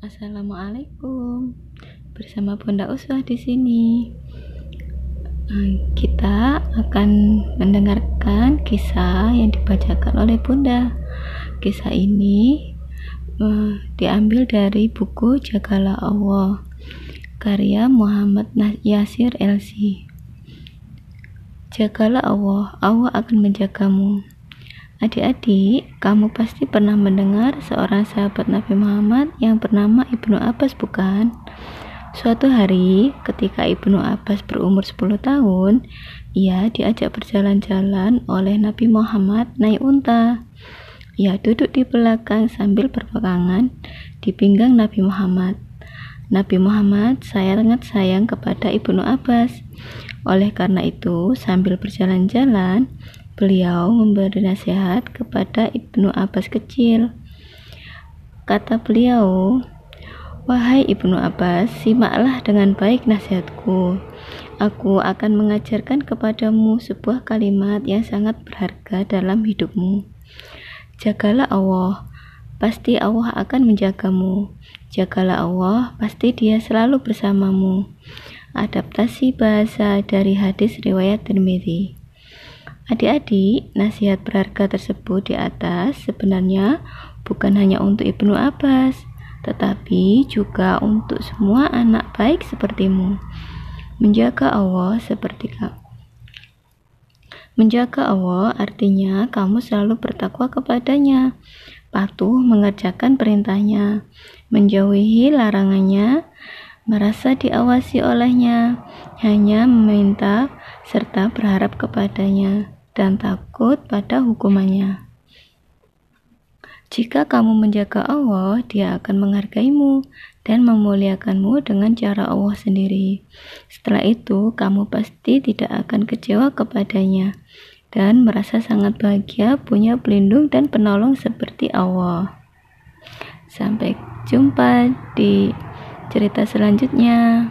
Assalamualaikum. Bersama Bunda Uswah di sini. Eh, kita akan mendengarkan kisah yang dibacakan oleh Bunda. Kisah ini uh, diambil dari buku Jagalah Allah karya Muhammad Yasir LC. Jagalah Allah, Allah akan menjagamu. Adik-adik, kamu pasti pernah mendengar seorang sahabat Nabi Muhammad yang bernama Ibnu Abbas bukan? Suatu hari, ketika Ibnu Abbas berumur 10 tahun, ia diajak berjalan-jalan oleh Nabi Muhammad naik unta. Ia duduk di belakang sambil berpegangan di pinggang Nabi Muhammad. Nabi Muhammad sangat sayang kepada Ibnu Abbas. Oleh karena itu, sambil berjalan-jalan, Beliau memberi nasihat kepada Ibnu Abbas kecil. Kata beliau, Wahai Ibnu Abbas, simaklah dengan baik nasihatku. Aku akan mengajarkan kepadamu sebuah kalimat yang sangat berharga dalam hidupmu. Jagalah Allah, pasti Allah akan menjagamu. Jagalah Allah, pasti Dia selalu bersamamu. Adaptasi bahasa dari hadis riwayat Tirmidzi. Adik-adik, nasihat berharga tersebut di atas sebenarnya bukan hanya untuk Ibnu Abbas, tetapi juga untuk semua anak baik sepertimu. Menjaga Allah seperti kamu. Menjaga Allah artinya kamu selalu bertakwa kepadanya, patuh mengerjakan perintahnya, menjauhi larangannya, merasa diawasi olehnya, hanya meminta serta berharap kepadanya dan takut pada hukumannya. Jika kamu menjaga Allah, Dia akan menghargaimu dan memuliakanmu dengan cara Allah sendiri. Setelah itu, kamu pasti tidak akan kecewa kepadanya dan merasa sangat bahagia punya pelindung dan penolong seperti Allah. Sampai jumpa di cerita selanjutnya.